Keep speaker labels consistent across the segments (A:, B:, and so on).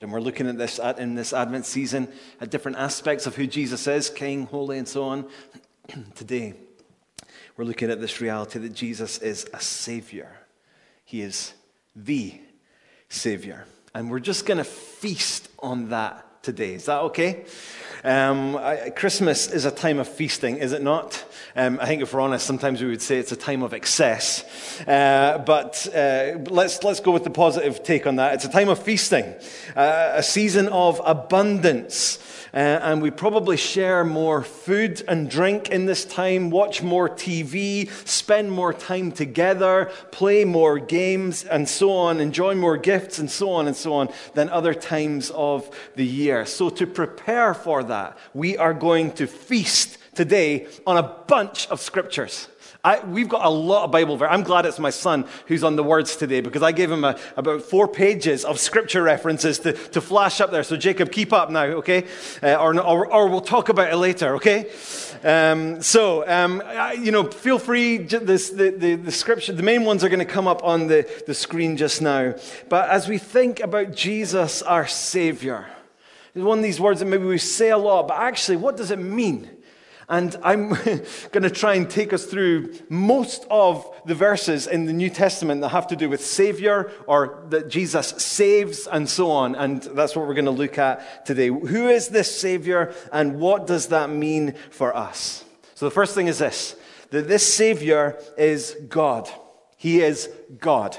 A: And we're looking at this in this Advent season at different aspects of who Jesus is King, holy, and so on. Today, we're looking at this reality that Jesus is a Savior. He is the Savior. And we're just going to feast on that today. Is that okay? Um, I, Christmas is a time of feasting, is it not? Um, I think if we're honest, sometimes we would say it's a time of excess. Uh, but uh, let's, let's go with the positive take on that. It's a time of feasting, uh, a season of abundance. Uh, and we probably share more food and drink in this time, watch more TV, spend more time together, play more games, and so on, enjoy more gifts, and so on and so on, than other times of the year. So, to prepare for that, we are going to feast today on a bunch of scriptures. I, we've got a lot of Bible verses. I'm glad it's my son who's on the words today because I gave him a, about four pages of scripture references to, to flash up there. So, Jacob, keep up now, okay? Uh, or, or, or, we'll talk about it later, okay? Um, so, um, you know, feel free. This, the, the, the scripture, the main ones are going to come up on the, the screen just now. But as we think about Jesus, our Savior, one of these words that maybe we say a lot, but actually, what does it mean? And I'm going to try and take us through most of the verses in the New Testament that have to do with Savior or that Jesus saves and so on. And that's what we're going to look at today. Who is this Savior and what does that mean for us? So the first thing is this that this Savior is God. He is God.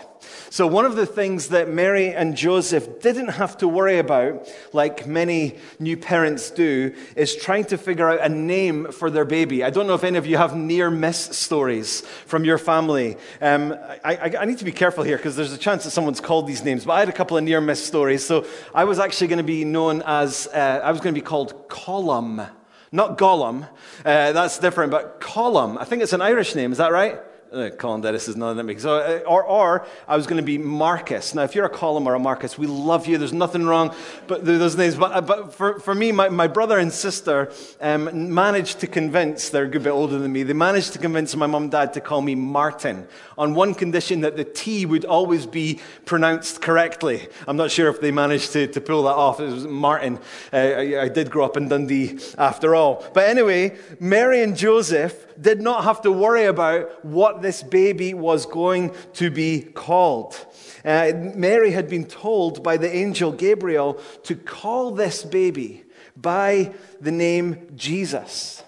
A: So, one of the things that Mary and Joseph didn't have to worry about, like many new parents do, is trying to figure out a name for their baby. I don't know if any of you have near miss stories from your family. Um, I, I, I, need to be careful here because there's a chance that someone's called these names, but I had a couple of near miss stories. So, I was actually going to be known as, uh, I was going to be called Column. Not Gollum, uh, that's different, but Column. I think it's an Irish name, is that right? Uh, Colin Dennis is not that big. So, uh, or, or I was going to be Marcus. Now, if you're a Colin or a Marcus, we love you. There's nothing wrong but those names. But, uh, but for, for me, my, my brother and sister um, managed to convince, they're a good bit older than me, they managed to convince my mum and dad to call me Martin on one condition that the T would always be pronounced correctly. I'm not sure if they managed to, to pull that off. It was Martin. Uh, I, I did grow up in Dundee after all. But anyway, Mary and Joseph did not have to worry about what this baby was going to be called. Uh, Mary had been told by the angel Gabriel to call this baby by the name Jesus.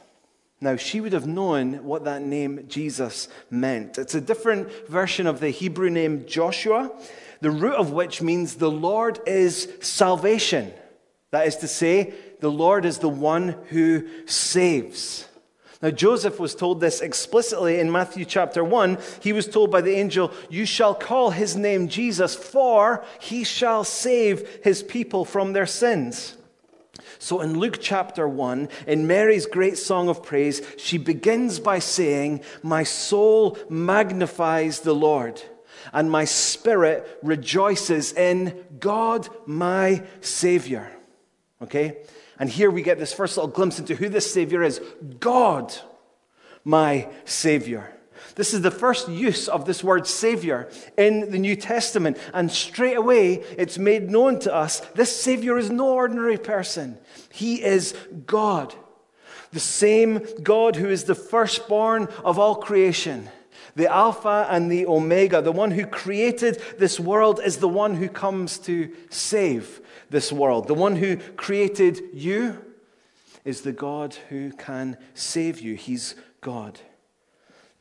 A: Now, she would have known what that name Jesus meant. It's a different version of the Hebrew name Joshua, the root of which means the Lord is salvation. That is to say, the Lord is the one who saves. Now, Joseph was told this explicitly in Matthew chapter 1. He was told by the angel, You shall call his name Jesus, for he shall save his people from their sins. So, in Luke chapter 1, in Mary's great song of praise, she begins by saying, My soul magnifies the Lord, and my spirit rejoices in God, my Savior. Okay? And here we get this first little glimpse into who this Savior is God, my Savior. This is the first use of this word Savior in the New Testament. And straight away, it's made known to us this Savior is no ordinary person, He is God. The same God who is the firstborn of all creation the Alpha and the Omega, the one who created this world, is the one who comes to save this world. The one who created you is the God who can save you. He's God.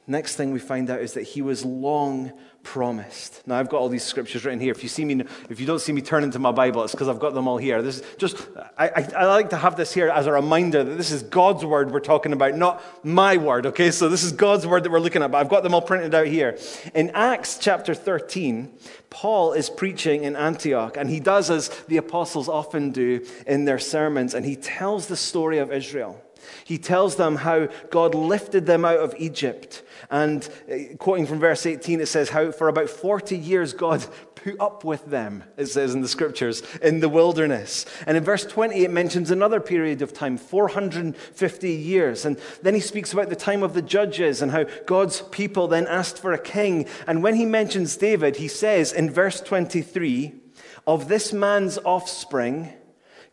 A: Next thing we find out is that he was long promised. Now I've got all these scriptures written here. If you see me, if you don't see me turn into my Bible, it's because I've got them all here. This is just I, I, I, like to have this here as a reminder that this is God's word we're talking about, not my word. Okay, so this is God's word that we're looking at. But I've got them all printed out here. In Acts chapter 13, Paul is preaching in Antioch, and he does as the apostles often do in their sermons, and he tells the story of Israel. He tells them how God lifted them out of Egypt. And uh, quoting from verse 18, it says how for about 40 years God put up with them, it says in the scriptures, in the wilderness. And in verse 20, it mentions another period of time, 450 years. And then he speaks about the time of the judges and how God's people then asked for a king. And when he mentions David, he says in verse 23, of this man's offspring,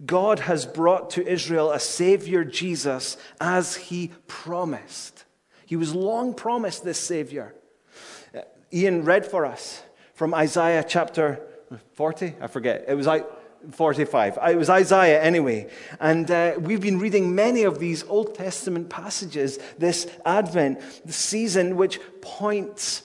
A: God has brought to Israel a Savior, Jesus, as he promised. He was long promised this Savior. Uh, Ian read for us from Isaiah chapter 40, I forget. It was like. 45. It was Isaiah anyway. And uh, we've been reading many of these Old Testament passages this Advent, the season which points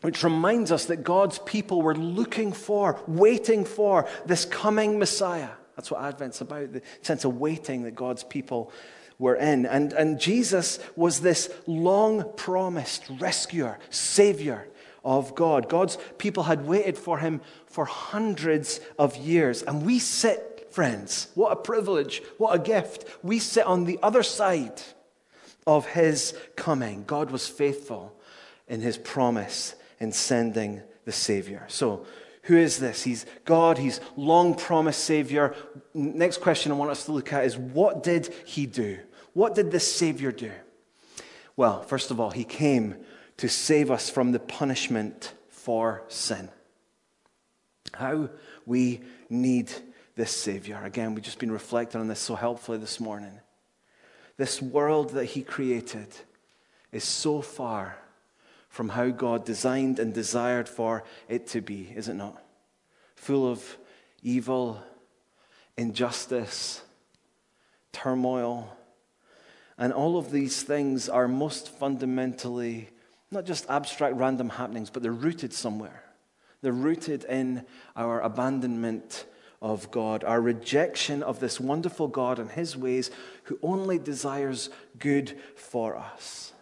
A: which reminds us that God's people were looking for, waiting for this coming Messiah. That's what Advent's about the sense of waiting that God's people were in. And, and Jesus was this long promised rescuer, savior of God. God's people had waited for him for hundreds of years. And we sit, friends, what a privilege, what a gift. We sit on the other side of his coming. God was faithful in his promise in sending the Savior. So, who is this? He's God, He's long promised Savior. Next question I want us to look at is what did He do? What did this Savior do? Well, first of all, He came to save us from the punishment for sin. How we need this Savior. Again, we've just been reflecting on this so helpfully this morning. This world that He created is so far from how God designed and desired for it to be, is it not? Full of evil, injustice, turmoil. And all of these things are most fundamentally not just abstract random happenings, but they're rooted somewhere. They're rooted in our abandonment of God, our rejection of this wonderful God and His ways, who only desires good for us.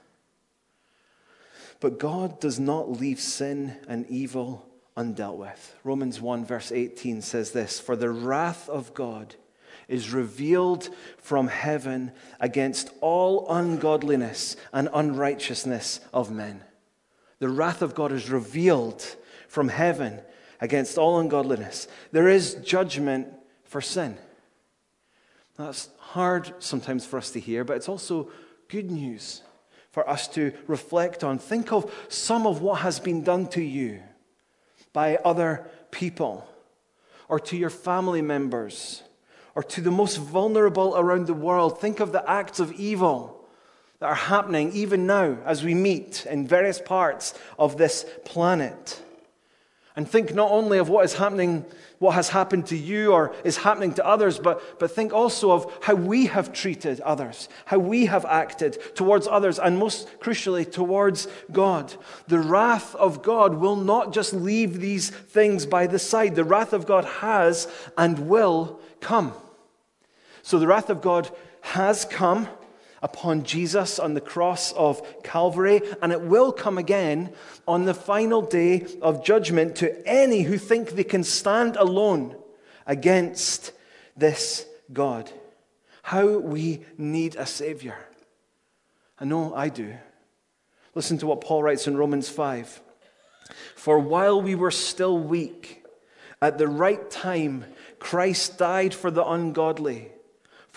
A: But God does not leave sin and evil undealt with. Romans 1, verse 18 says this For the wrath of God is revealed from heaven against all ungodliness and unrighteousness of men. The wrath of God is revealed from heaven against all ungodliness. There is judgment for sin. That's hard sometimes for us to hear, but it's also good news for us to reflect on. Think of some of what has been done to you by other people, or to your family members, or to the most vulnerable around the world. Think of the acts of evil that are happening even now as we meet in various parts of this planet. And think not only of what is happening what has happened to you or is happening to others, but, but think also of how we have treated others, how we have acted towards others, and most crucially, towards God. The wrath of God will not just leave these things by the side, the wrath of God has and will come. So the wrath of God has come upon Jesus on the cross of Calvary, and it will come again on the final day of judgment to any who think they can stand alone against this God. How we need a Savior. I know I do. Listen to what Paul writes in Romans 5. For while we were still weak, at the right time, Christ died for the ungodly.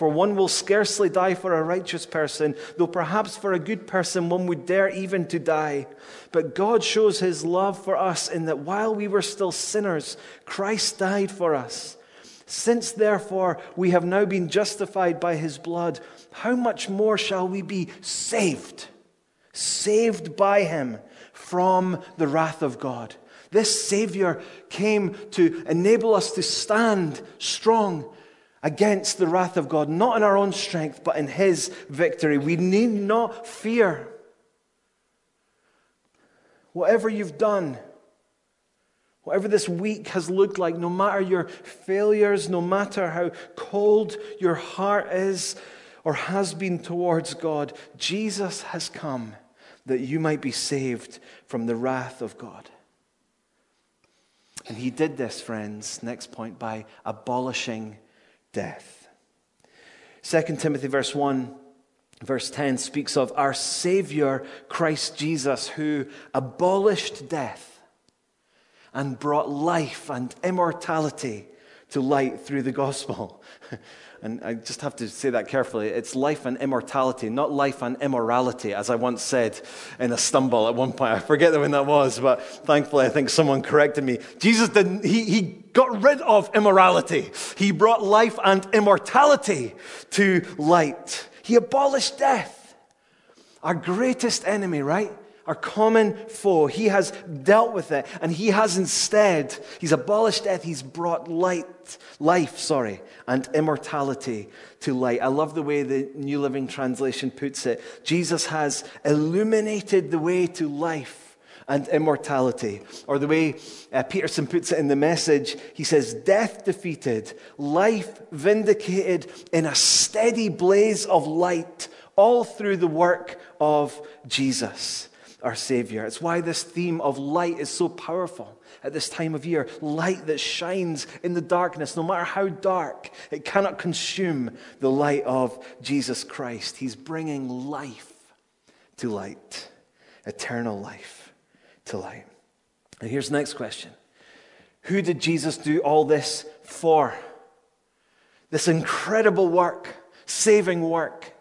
A: For one will scarcely die for a righteous person, though perhaps for a good person one would dare even to die. But God shows his love for us in that while we were still sinners, Christ died for us. Since therefore we have now been justified by his blood, how much more shall we be saved? Saved by him from the wrath of God. This Savior came to enable us to stand strong against the wrath of God, not in our own strength, but in His victory. We need not fear. Whatever you've done, whatever this week has looked like, no matter your failures, no matter how cold your heart is or has been towards God, Jesus has come that you might be saved from the wrath of God. And he did this, friends, next point, by abolishing death. 2 Timothy verse 1 verse 10 speaks of our savior Christ Jesus who abolished death and brought life and immortality to light through the gospel. And I just have to say that carefully. It's life and immortality, not life and immorality, as I once said in a stumble at one point. I forget when that was, but thankfully I think someone corrected me. Jesus didn't, he, he got rid of immorality. He brought life and immortality to light. He abolished death. Our greatest enemy, right? Our common foe. He has dealt with it and he has instead, he's abolished death, he's brought light, life, sorry, and immortality to light. I love the way the New Living Translation puts it. Jesus has illuminated the way to life and immortality. Or the way uh, Peterson puts it in the message, he says, Death defeated, life vindicated in a steady blaze of light, all through the work of Jesus, our Savior. It's why this theme of light is so powerful at this time of year. Light that shines in the darkness, no matter how dark, it cannot consume the light of Jesus Christ. He's bringing life to light, eternal life to light. And here's the next question Who did Jesus do all this for? This incredible work, saving work.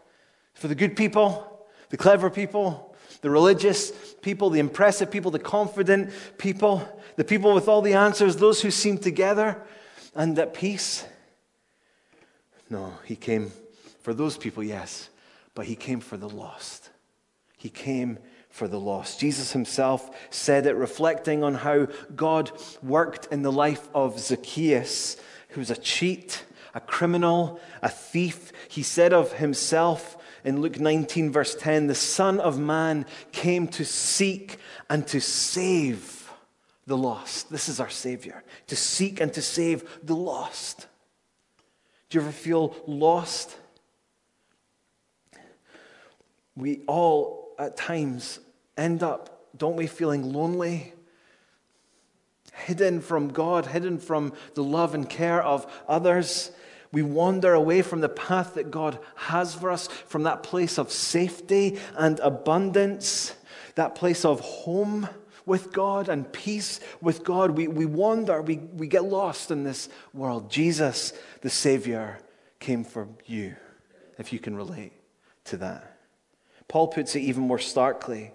A: For the good people, the clever people, the religious people, the impressive people, the confident people, the people with all the answers, those who seem together and at peace. No, he came for those people, yes, but he came for the lost. He came for the lost. Jesus himself said it, reflecting on how God worked in the life of Zacchaeus, who was a cheat, a criminal, a thief. He said of himself in Luke 19, verse 10, the Son of Man came to seek and to save the lost. This is our Savior, to seek and to save the lost. Do you ever feel lost? We all at times end up, don't we, feeling lonely, hidden from God, hidden from the love and care of others. We wander away from the path that God has for us, from that place of safety and abundance, that place of home with God and peace with God. We, we wander, we, we get lost in this world. Jesus, the Savior, came for you, if you can relate to that. Paul puts it even more starkly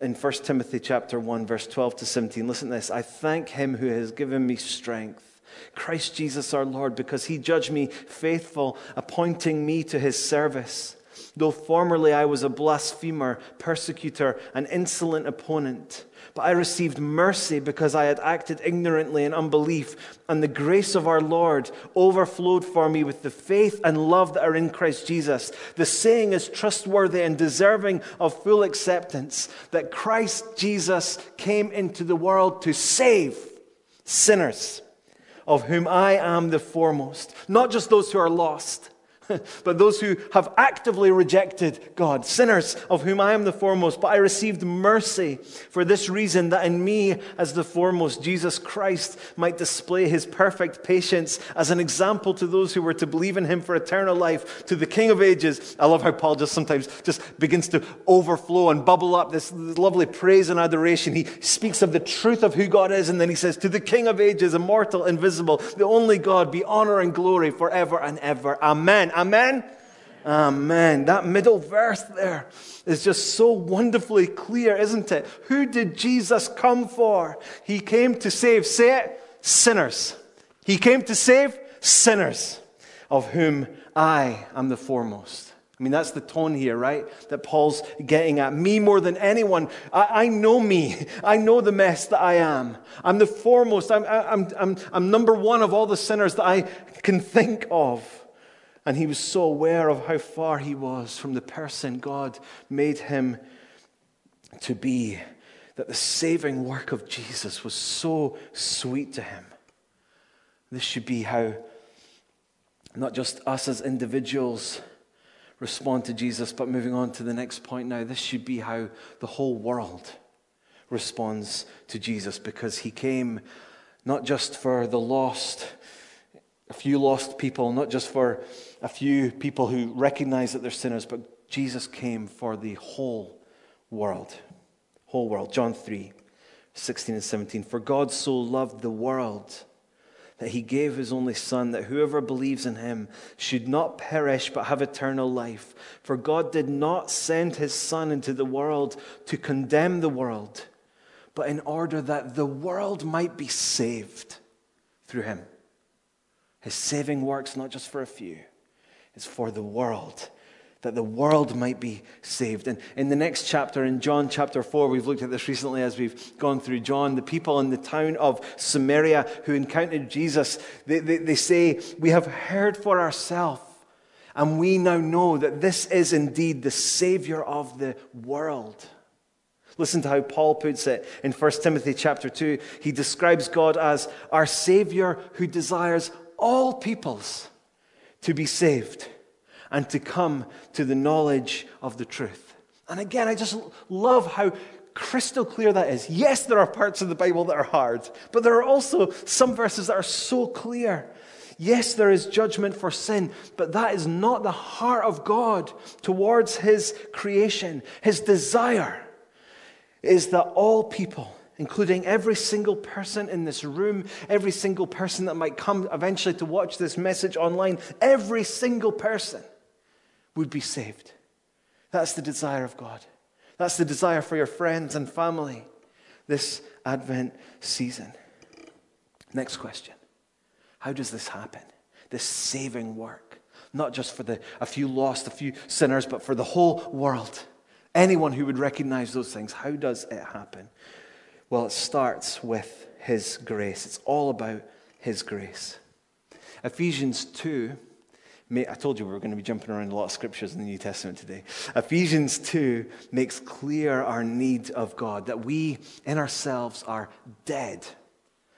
A: in 1 Timothy chapter 1 verse 12 to 17. Listen to this. I thank him who has given me strength. Christ Jesus our Lord because he judged me faithful appointing me to his service. Though formerly I was a blasphemer, persecutor, an insolent opponent, but I received mercy because I had acted ignorantly in unbelief, and the grace of our Lord overflowed for me with the faith and love that are in Christ Jesus. The saying is trustworthy and deserving of full acceptance that Christ Jesus came into the world to save sinners, of whom I am the foremost, not just those who are lost but those who have actively rejected God, sinners of whom I am the foremost. But I received mercy for this reason that in me, as the foremost, Jesus Christ might display his perfect patience as an example to those who were to believe in him for eternal life, to the King of ages. I love how Paul just sometimes just begins to overflow and bubble up this, lovely praise and adoration. He speaks of the truth of who God is, and then he says, To the King of ages, immortal, invisible, the only God, be honor and glory forever and ever. Amen. Amen? Amen. That middle verse there is just so wonderfully clear, isn't it? Who did Jesus come for? He came to save, say it, sinners. He came to save sinners, of whom I am the foremost. I mean, that's the tone here, right? That Paul's getting at. Me more than anyone. I, I know me. I know the mess that I am. I'm the foremost. I'm, I'm, I'm, I'm number one of all the sinners that I can think of. And he was so aware of how far he was from the person God made him to be that the saving work of Jesus was so sweet to him. This should be how not just us as individuals respond to Jesus, but moving on to the next point now, this should be how the whole world responds to Jesus because he came not just for the lost, few lost people, not just for a few people who recognize that they're sinners, but Jesus came for the whole world. Whole world. John 3 16 and 17. For God so loved the world that he gave his only Son, that whoever believes in him should not perish but have eternal life. For God did not send his Son into the world to condemn the world, but in order that the world might be saved through him. His saving works not just for a few, it's for the world, that the world might be saved. And in the next chapter, in John chapter 4, we've looked at this recently as we've gone through John. The people in the town of Samaria who encountered Jesus, they, they, they say, We have heard for ourselves, and we now know that this is indeed the Savior of the world. Listen to how Paul puts it in 1 Timothy chapter 2. He describes God as our Savior who desires all peoples to be saved and to come to the knowledge of the truth. And again, I just love how crystal clear that is. Yes, there are parts of the Bible that are hard, but there are also some verses that are so clear. Yes, there is judgment for sin, but that is not the heart of God towards His creation. His desire is that all people, including every single person in this room, every single person that might come eventually to watch this message online, every single person would be saved. That's the desire of God. That's the desire for your friends and family this Advent season. Next question How does this happen? This saving work, not just for the, a few lost, a few sinners, but for the whole world. Anyone who would recognize those things. How does it happen? Well, it starts with His grace. It's all about His grace. Ephesians 2 I told you we were going to be jumping around a lot of scriptures in the New Testament today. Ephesians 2 makes clear our need of God, that we in ourselves are dead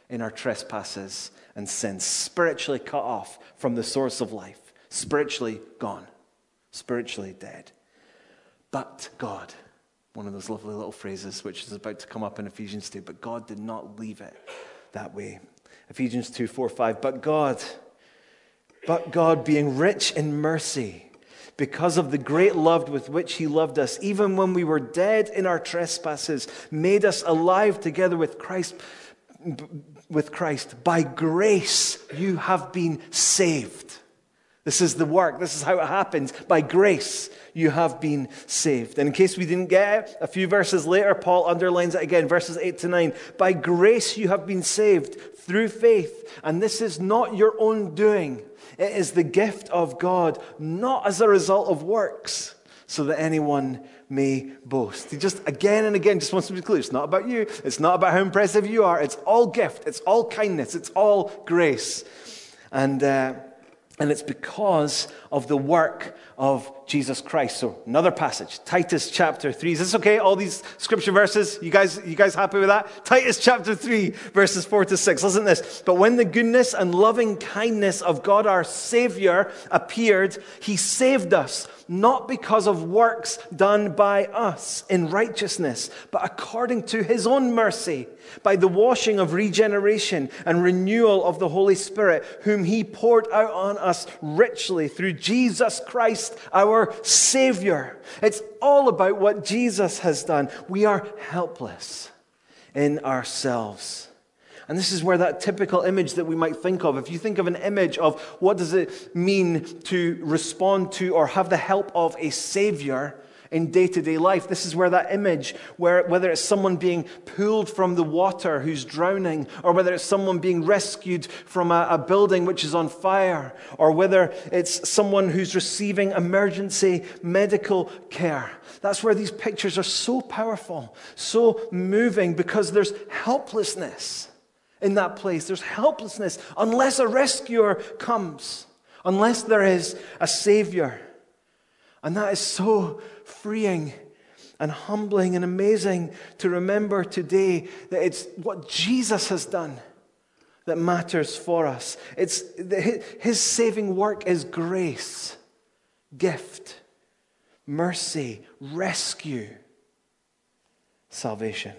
A: in our trespasses and sins, spiritually cut off from the source of life, spiritually gone, spiritually dead. But God, one of those lovely little phrases which is about to come up in Ephesians 2, but God did not leave it that way. Ephesians 2 4 5. But God, but God, being rich in mercy, because of the great love with which He loved us, even when we were dead in our trespasses, made us alive together with Christ. With Christ. By grace, you have been saved. This is the work. This is how it happens. By grace, you have been saved. And in case we didn't get it, a few verses later, Paul underlines it again, verses 8 to 9. By grace, you have been saved through faith. And this is not your own doing, it is the gift of God, not as a result of works, so that anyone may boast. He just again and again just wants to be clear. It's not about you. It's not about how impressive you are. It's all gift. It's all kindness. It's all grace. And, uh, and it's because of the work of Jesus Christ. So another passage, Titus chapter 3. Is this okay? All these scripture verses? You guys, you guys happy with that? Titus chapter 3, verses 4 to 6. Listen to this. But when the goodness and loving kindness of God our Savior appeared, he saved us not because of works done by us in righteousness, but according to his own mercy, by the washing of regeneration and renewal of the Holy Spirit, whom he poured out on us richly through Jesus Christ, our Savior. It's all about what Jesus has done. We are helpless in ourselves. And this is where that typical image that we might think of, if you think of an image of what does it mean to respond to or have the help of a savior in day to day life, this is where that image, where, whether it's someone being pulled from the water who's drowning, or whether it's someone being rescued from a, a building which is on fire, or whether it's someone who's receiving emergency medical care. That's where these pictures are so powerful, so moving, because there's helplessness in that place. There's helplessness unless a rescuer comes, unless there is a savior. And that is so freeing and humbling and amazing to remember today that it's what Jesus has done that matters for us. It's his saving work is grace, gift, mercy, rescue, salvation.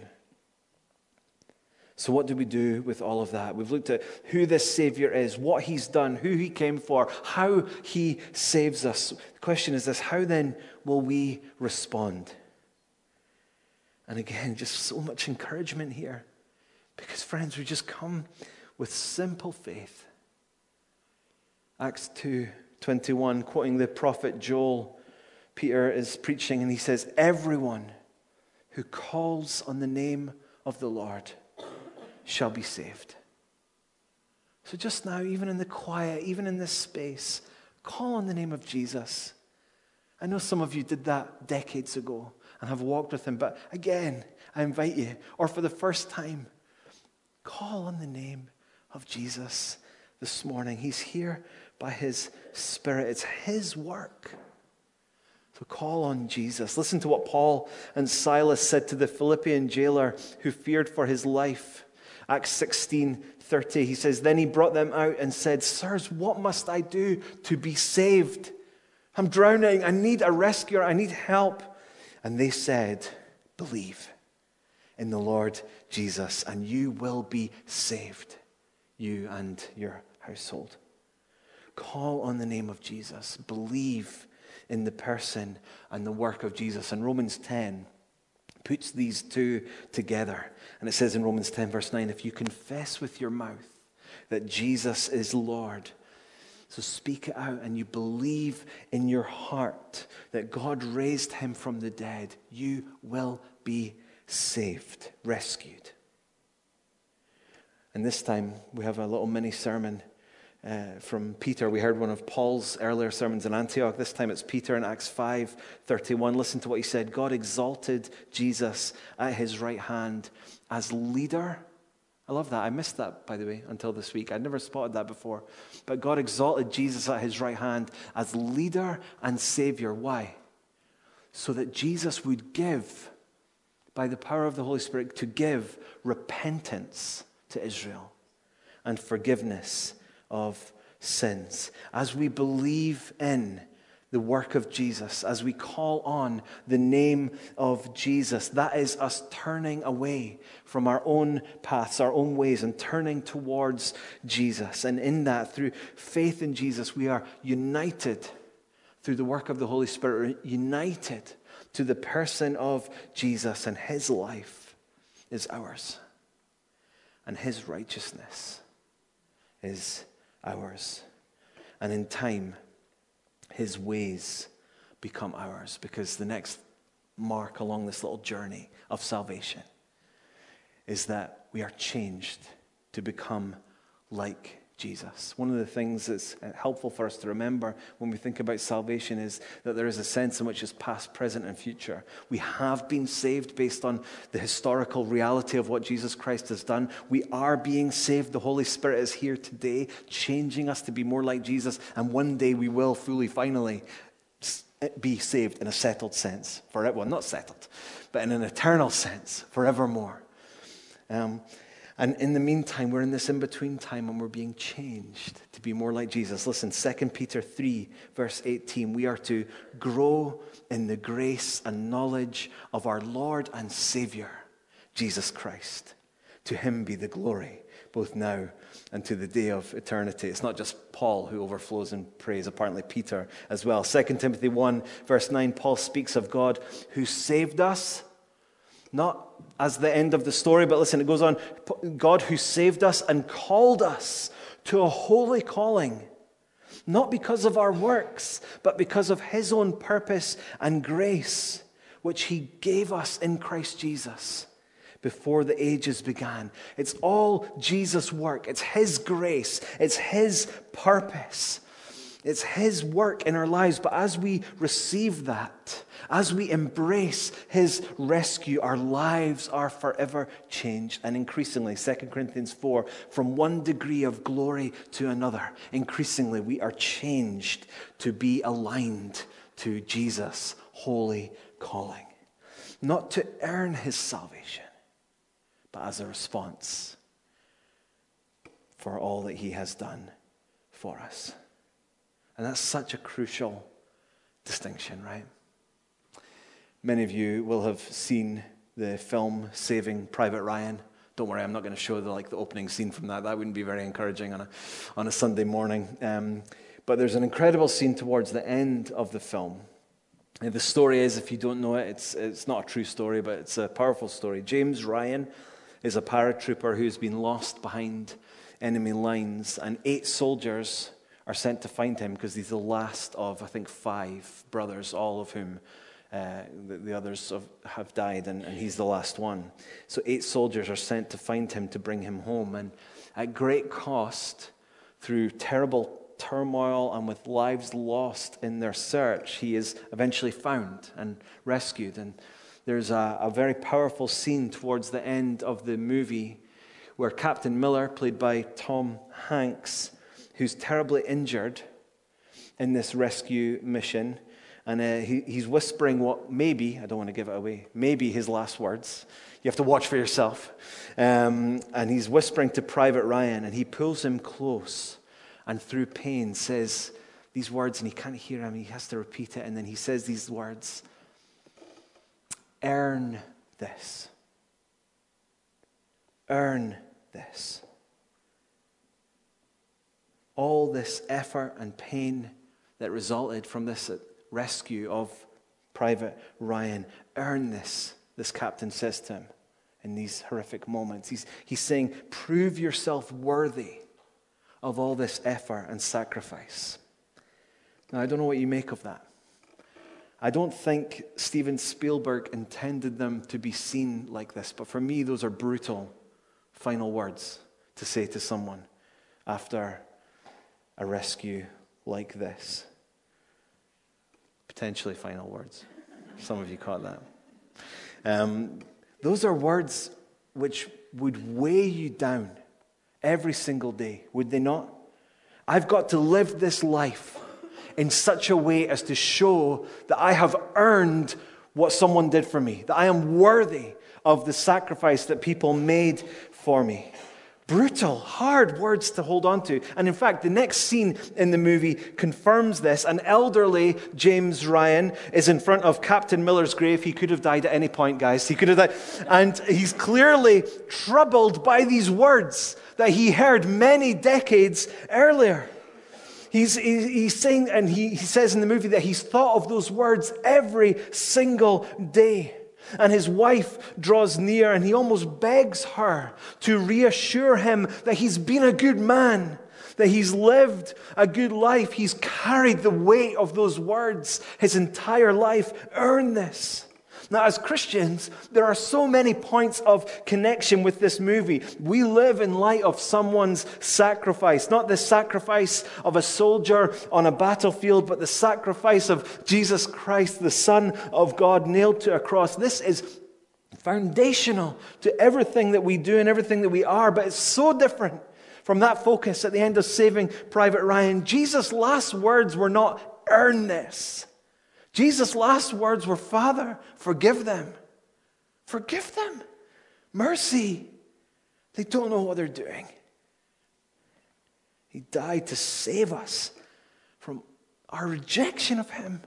A: So, what do we do with all of that? We've looked at who this Savior is, what He's done, who He came for, how He saves us. The question is this how then will we respond? And again, just so much encouragement here. Because, friends, we just come with simple faith. Acts 2 21, quoting the prophet Joel, Peter is preaching, and he says, Everyone who calls on the name of the Lord shall be saved. So just now, even in the quiet, even in this space, call on the name of Jesus. I know some of you did that decades ago and have walked with him, but again, I invite you, or for the first time, call on the name of Jesus this morning. He's here by his Spirit, it's his work. So call on Jesus. Listen to what Paul and Silas said to the Philippian jailer who feared for his life. Acts 16 30, he says, Then he brought them out and said, Sirs, what must I do to be saved? I'm drowning. I need a rescuer. I need help. And they said, Believe in the Lord Jesus, and you will be saved, you and your household. Call on the name of Jesus. Believe in the person and the work of Jesus. And Romans 10 puts these two together. And it says in Romans 10, verse 9, if you confess with your mouth that Jesus is Lord, so speak it out and you believe in your heart that God raised him from the dead, you will be saved, rescued. And this time we have a little mini sermon uh, from Peter. We heard one of Paul's earlier sermons in Antioch. This time it's Peter in Acts 5 31. Listen to what he said God exalted Jesus at his right hand as leader. I love that. I missed that, by the way, until this week. I'd never spotted that before. But God exalted Jesus at his right hand as leader and savior. Why? So that Jesus would give, by the power of the Holy Spirit, to give repentance to Israel and forgiveness of sins. As we believe in the work of Jesus, as we call on the name of Jesus, that is us turning away from our own paths, our own ways, and turning towards Jesus. And in that, through faith in Jesus, we are united through the work of the Holy Spirit, united to the person of Jesus, and his life is ours, and his righteousness is ours. And in time, his ways become ours because the next mark along this little journey of salvation is that we are changed to become like Jesus. One of the things that's uh, helpful for us to remember when we think about salvation is that there is a sense in which it's past, present, and future. We have been saved based on the historical reality of what Jesus Christ has done. We are being saved. The Holy Spirit is here today, changing us to be more like Jesus. And one day we will fully, finally eh, be saved in a settled sense. Forever, well, not settled, but in an eternal sense, forevermore. Um, and in the meantime, we're in this in between time and we're being changed to be more like Jesus. Listen, 2 Peter 3, verse 18. We are to grow in the grace and knowledge of our Lord and Savior, Jesus Christ. To him be the glory, both now and to the day of eternity. It's not just Paul who overflows in praise, apparently Peter as well. 2 Timothy 1, verse 9, Paul speaks of God who saved us not as the end of the story, but listen, it goes on God who saved us and called us to a holy calling, not because of our works, but because of his own purpose and grace, which he gave us in Christ Jesus before the ages began. It's all Jesus' work, it's his grace, it's his purpose. It's His work in our lives. But as we receive that, as we embrace His rescue, our lives are forever changed. And increasingly, 2 Corinthians 4, from one degree of glory to another, increasingly we are changed to be aligned to Jesus' holy calling. Not to earn His salvation, but as a response for all that He has done for us. And that's such a crucial distinction, right? Many of you will have seen the film Saving Private Ryan. Don't worry, I'm not going to show the, like, the opening scene from that. That wouldn't be very encouraging on a, on a Sunday morning. Um, but there's an incredible scene towards the end of the film. And the story is, if you don't know it, it's, it's not a true story, but it's a powerful story. James Ryan is a paratrooper who's been lost behind enemy lines, and eight soldiers are sent to find him because he's the last of, I think, five brothers, all of whom uh, the, the, others have, have died, and, and, he's the last one. So, eight soldiers are sent to find him to bring him home. And at great cost, through terrible turmoil and with lives lost in their search, he is eventually found and rescued. And there's a, a very powerful scene towards the end of the movie where Captain Miller, played by Tom Hanks, who's terribly injured in this rescue mission, and uh, he, he's whispering what maybe, I don't want to give it away, maybe his last words. You have to watch for yourself. Um, and he's whispering to Private Ryan, and he pulls him close and through pain says these words, and he can't hear him. He has to repeat it, and then he says these words Earn this. Earn this. All this effort and pain that resulted from this rescue of Private Ryan, earn this, this captain says to him in these horrific moments. He's, he's saying, prove yourself worthy of all this effort and sacrifice. Now, I don't know what you make of that. I don't think Steven Spielberg intended them to be seen like this, but for me, those are brutal final words to say to someone after a rescue like this. Potentially final words. Some of you caught that. Um, those are words which would weigh you down every single day, would they not? I've got to live this life in such a way as to show that I have earned what someone did for me, that I am worthy of the sacrifice that people made for me. Brutal, hard words to hold on to. And in fact, the next scene in the movie confirms this. An elderly James Ryan is in front of Captain Miller's grave. He could have died at any point, guys. He could have died. And he's clearly troubled by these words that he heard many decades earlier. He's, he's saying, and he, he says in the movie that he's thought of those words every single day. And his wife draws near and he almost begs her to reassure him that he's been a good man, that he's lived a good life. He's carried the weight of those words his entire life. Earn this. Now, as Christians, there are so many points of connection with this movie. We live in light of someone's sacrifice, not the sacrifice of a soldier on a battlefield, but the sacrifice of Jesus Christ, the Son of God, nailed to a cross. This is foundational to everything that we do and everything that we are, but it's so different from that focus at the end of Saving Private Ryan. Jesus' last words were not, earn this. Jesus' last words were, Father, forgive them. Forgive them. Mercy. They don't know what they're doing. He died to save us from our rejection of Him.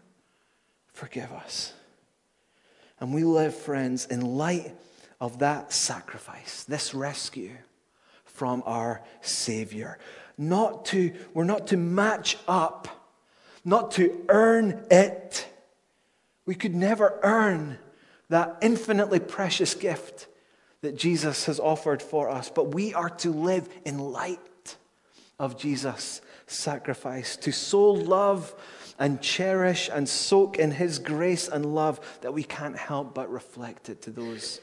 A: Forgive us. And we live, friends, in light of that sacrifice, this rescue from our Savior. Not to, we're not to match up, not to earn it we could never earn that infinitely precious gift that Jesus has offered for us, but we are to live in light of Jesus' sacrifice, to so love and cherish and soak in his grace and love that we can't help but reflect it to those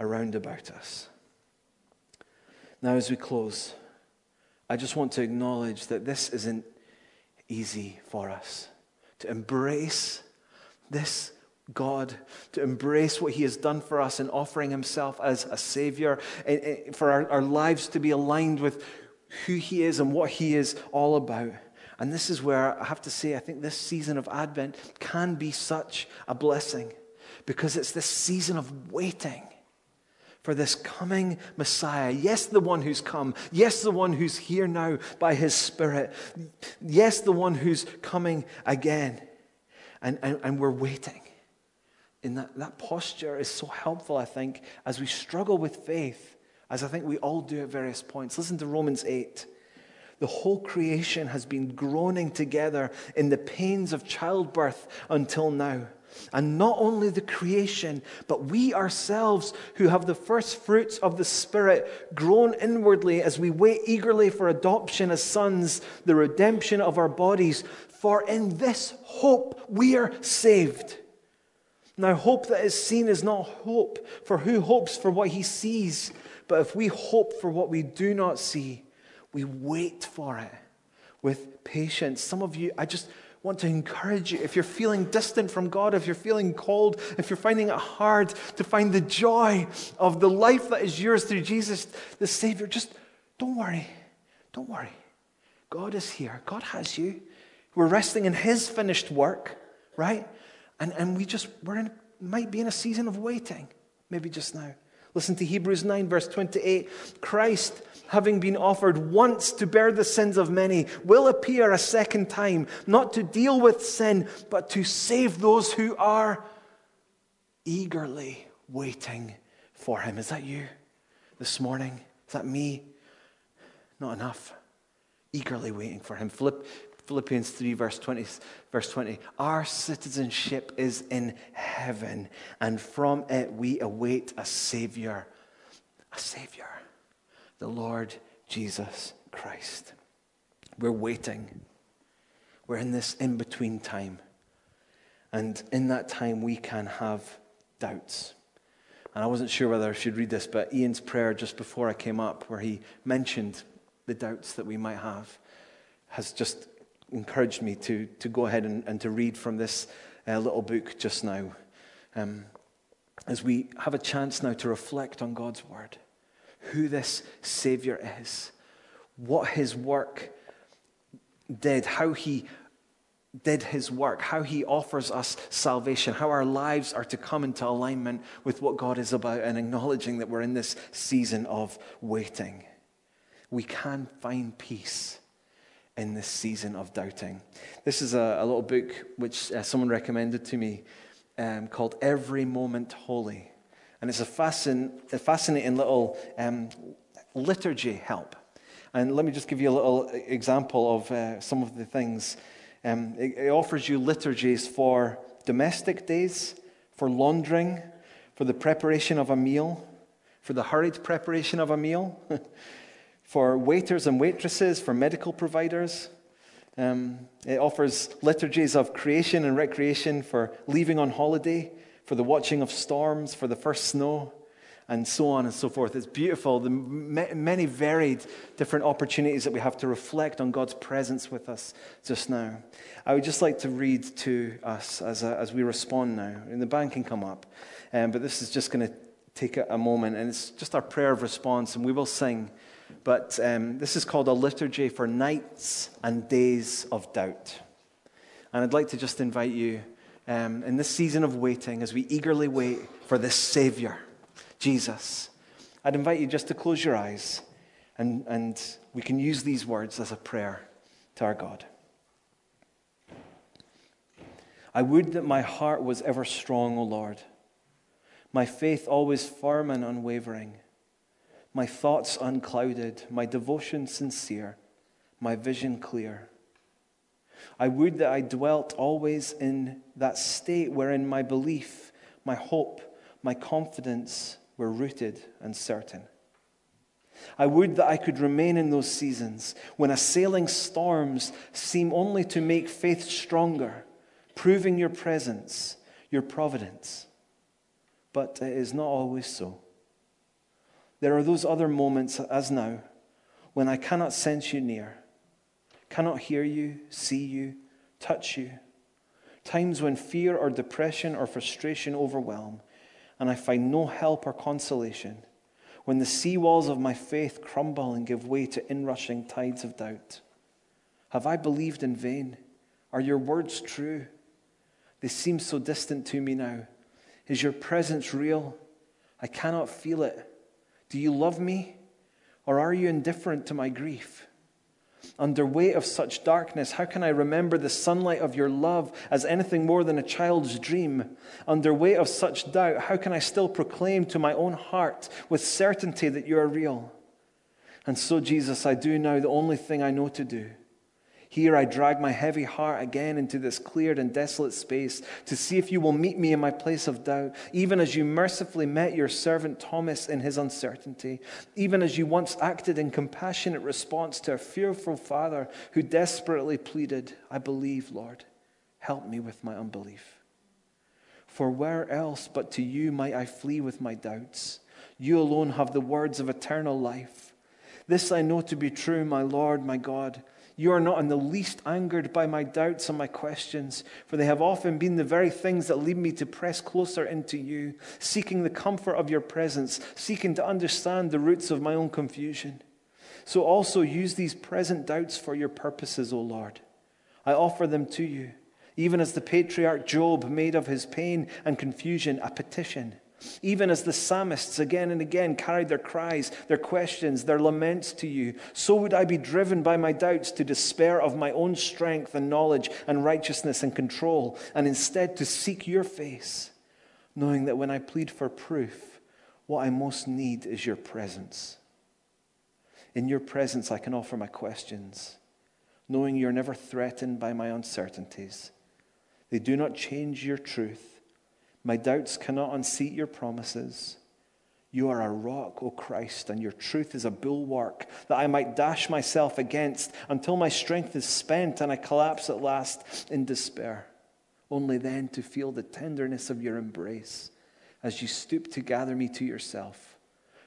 A: around about us. Now, as we close, I just want to acknowledge that this isn't easy for us to embrace this God, to embrace what He has done for us in offering Himself as a Savior, eh, eh, for our, our lives to be aligned with who He is and what He is all about. And this is where I have to say, I think this season of Advent can be such a blessing because it's this season of waiting for this coming Messiah. Yes, the one who's come. Yes, the one who's here now by his Spirit. Yes, the one who's coming again and, and, and we're waiting. And that, that posture is so helpful, I think, as we struggle with faith, as I think we all do at various points. Listen to Romans 8. The whole creation has been groaning together in the pains of childbirth until now. And not only the creation, but we ourselves who have the first fruits of the Spirit groan inwardly as we wait eagerly for adoption as sons, the redemption of our bodies. For in this hope we are saved. Now, hope that is seen is not hope, for who hopes for what he sees? But if we hope for what we do not see, we wait for it with patience. Some of you, I just want to encourage you. If you're feeling distant from God, if you're feeling cold, if you're finding it hard to find the joy of the life that is yours through Jesus, the Savior, just don't worry. Don't worry. God is here. God has you. We're resting in His finished work, right? And, and we just, we're in, might be in a season of waiting, maybe just now. Listen to Hebrews 9, verse 28. Christ, having been offered once to bear the sins of many, will appear a second time, not to deal with sin, but to save those who are eagerly waiting for him. Is that you this morning? Is that me? Not enough. Eagerly waiting for him. Philipp, Philippians 3, verse 20, verse 20. Our citizenship is in heaven, and from it we await a Savior. A Savior. The Lord Jesus Christ. We're waiting. We're in this in between time. And in that time, we can have doubts. And I wasn't sure whether I should read this, but Ian's prayer just before I came up, where he mentioned the doubts that we might have, has just encouraged me to, to go ahead and, and to read from this uh, little book just now. Um, as we have a chance now to reflect on God's word, who this Savior is, what his work did, how he did his work, how he offers us salvation, how our lives are to come into alignment with what God is about, and acknowledging that we're in this season of waiting. We can find peace in this season of doubting. This is a, a little book which uh, someone recommended to me um, called Every Moment Holy. And it's a, fascin- a fascinating little um, liturgy help. And let me just give you a little example of uh, some of the things. Um, it, it offers you liturgies for domestic days, for laundering, for the preparation of a meal, for the hurried preparation of a meal. for waiters and waitresses, for medical providers. Um, it offers liturgies of creation and recreation for leaving on holiday, for the watching of storms, for the first snow, and so on and so forth. It's beautiful, the many varied different opportunities that we have to reflect on God's presence with us just now. I would just like to read to us as, a, as we respond now. And the band can come up, um, but this is just going to take a, a moment, and it's just our prayer of response, and we will sing. But um, this is called a liturgy for nights and days of doubt. And I'd like to just invite you um, in this season of waiting, as we eagerly wait for this Savior, Jesus, I'd invite you just to close your eyes and, and we can use these words as a prayer to our God. I would that my heart was ever strong, O Lord, my faith always firm and unwavering my thoughts unclouded, my devotion sincere, my vision clear. I would that I dwelt always in that state wherein my belief, my hope, my confidence were rooted and certain. I would that I could remain in those seasons when assailing storms seem only to make faith stronger, proving your presence, your providence. But it is not always so. There are those other moments, as now, when I cannot sense you near, cannot hear you, see you, touch you. Times when fear or depression or frustration overwhelm, and I find no help or consolation. When the sea walls of my faith crumble and give way to inrushing tides of doubt. Have I believed in vain? Are your words true? They seem so distant to me now. Is your presence real? I cannot feel it. Do you love me? Or are you indifferent to my grief? Under weight of such darkness, how can I remember the sunlight of your love as anything more than a child's dream? Under weight of such doubt, how can I still proclaim to my own heart with certainty that you are real? And so, Jesus, I do now the only thing I know to do here I drag my heavy heart again into this cleared and desolate space to see if you will meet me in my place of doubt, even as you mercifully met your servant Thomas in his uncertainty, even as you once acted in compassionate response to a fearful father who desperately pleaded, I believe, Lord, help me with my unbelief. For where else but to you might I flee with my doubts? You alone have the words of eternal life. This I know to be true, my Lord, my God You are not in the least angered by my doubts and my questions, for they have often been the very things that lead me to press closer into you, seeking the comfort of your presence, seeking to understand the roots of my own confusion. So also use these present doubts for your purposes, O Lord. I offer them to you, even as the patriarch Job made of his pain and confusion a petition even as the psalmists again and again carried their cries, their questions, their laments to you, so would I be driven by my doubts to despair of my own strength and knowledge and righteousness and control, and instead to seek your face, knowing that when I plead for proof, what I most need is your presence. In your presence, I can offer my questions, knowing you're never threatened by my uncertainties. They do not change your truth my doubts cannot unseat your promises. You are a rock, O Christ, and your truth is a bulwark that I might dash myself against until my strength is spent and I collapse at last in despair. Only then to feel the tenderness of your embrace as you stoop to gather me to yourself,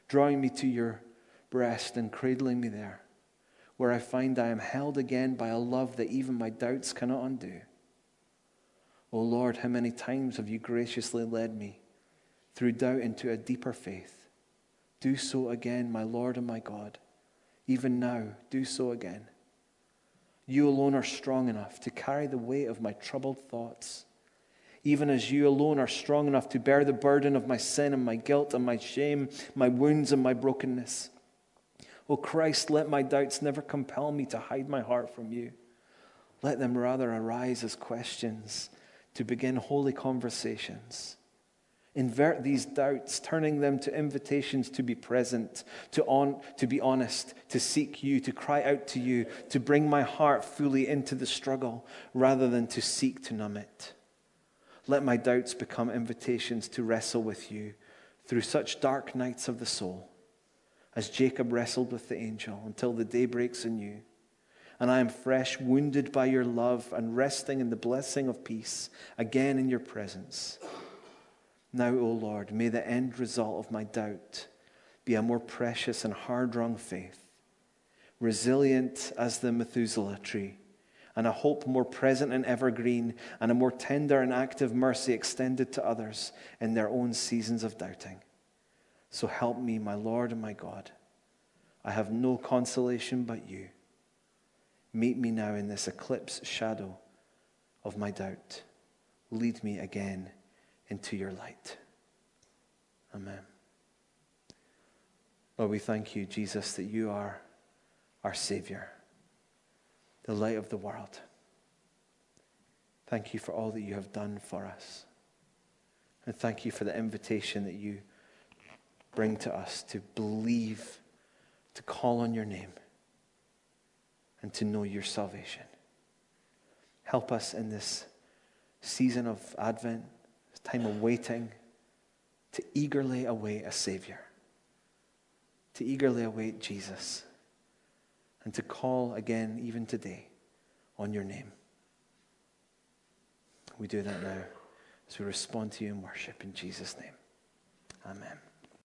A: drawing me to your breast and cradling me there, where I find I am held again by a love that even my doubts cannot undo. Oh Lord, how many times have you graciously led me through doubt into a deeper faith? Do so again, my Lord and my God. Even now, do so again. You alone are strong enough to carry the weight of my troubled thoughts, even as you alone are strong enough to bear the burden of my sin and my guilt and my shame, my wounds and my brokenness. O Christ, let my doubts never compel me to hide my heart from you. Let them rather arise as questions to begin holy conversations. Invert these doubts, turning them to invitations to be present, to, on, to be honest, to seek you, to cry out to you, to bring my heart fully into the struggle rather than to seek to numb it. Let my doubts become invitations to wrestle with you through such dark nights of the soul as Jacob wrestled with the angel until the day breaks anew and I am fresh, wounded by your love, and resting in the blessing of peace again in your presence. Now, O Lord, may the end result of my doubt be a more precious and hard wrung faith, resilient as the Methuselah tree, and a hope more present and evergreen, and a more tender and active mercy extended to others in their own seasons of doubting. So help me, my Lord and my God. I have no consolation but you. Meet me now in this eclipse shadow of my doubt. Lead me again into your light. Amen. Lord, we thank you, Jesus, that you are our Savior, the light of the world. Thank you for all that you have done for us. And thank you for the invitation that you bring to us to believe, to call on your name and to know your salvation. Help us in this season of Advent, this time of waiting, to eagerly await a Savior, to eagerly await Jesus, and to call again, even today, on your name. We do that now as we respond to you in worship in Jesus' name. Amen.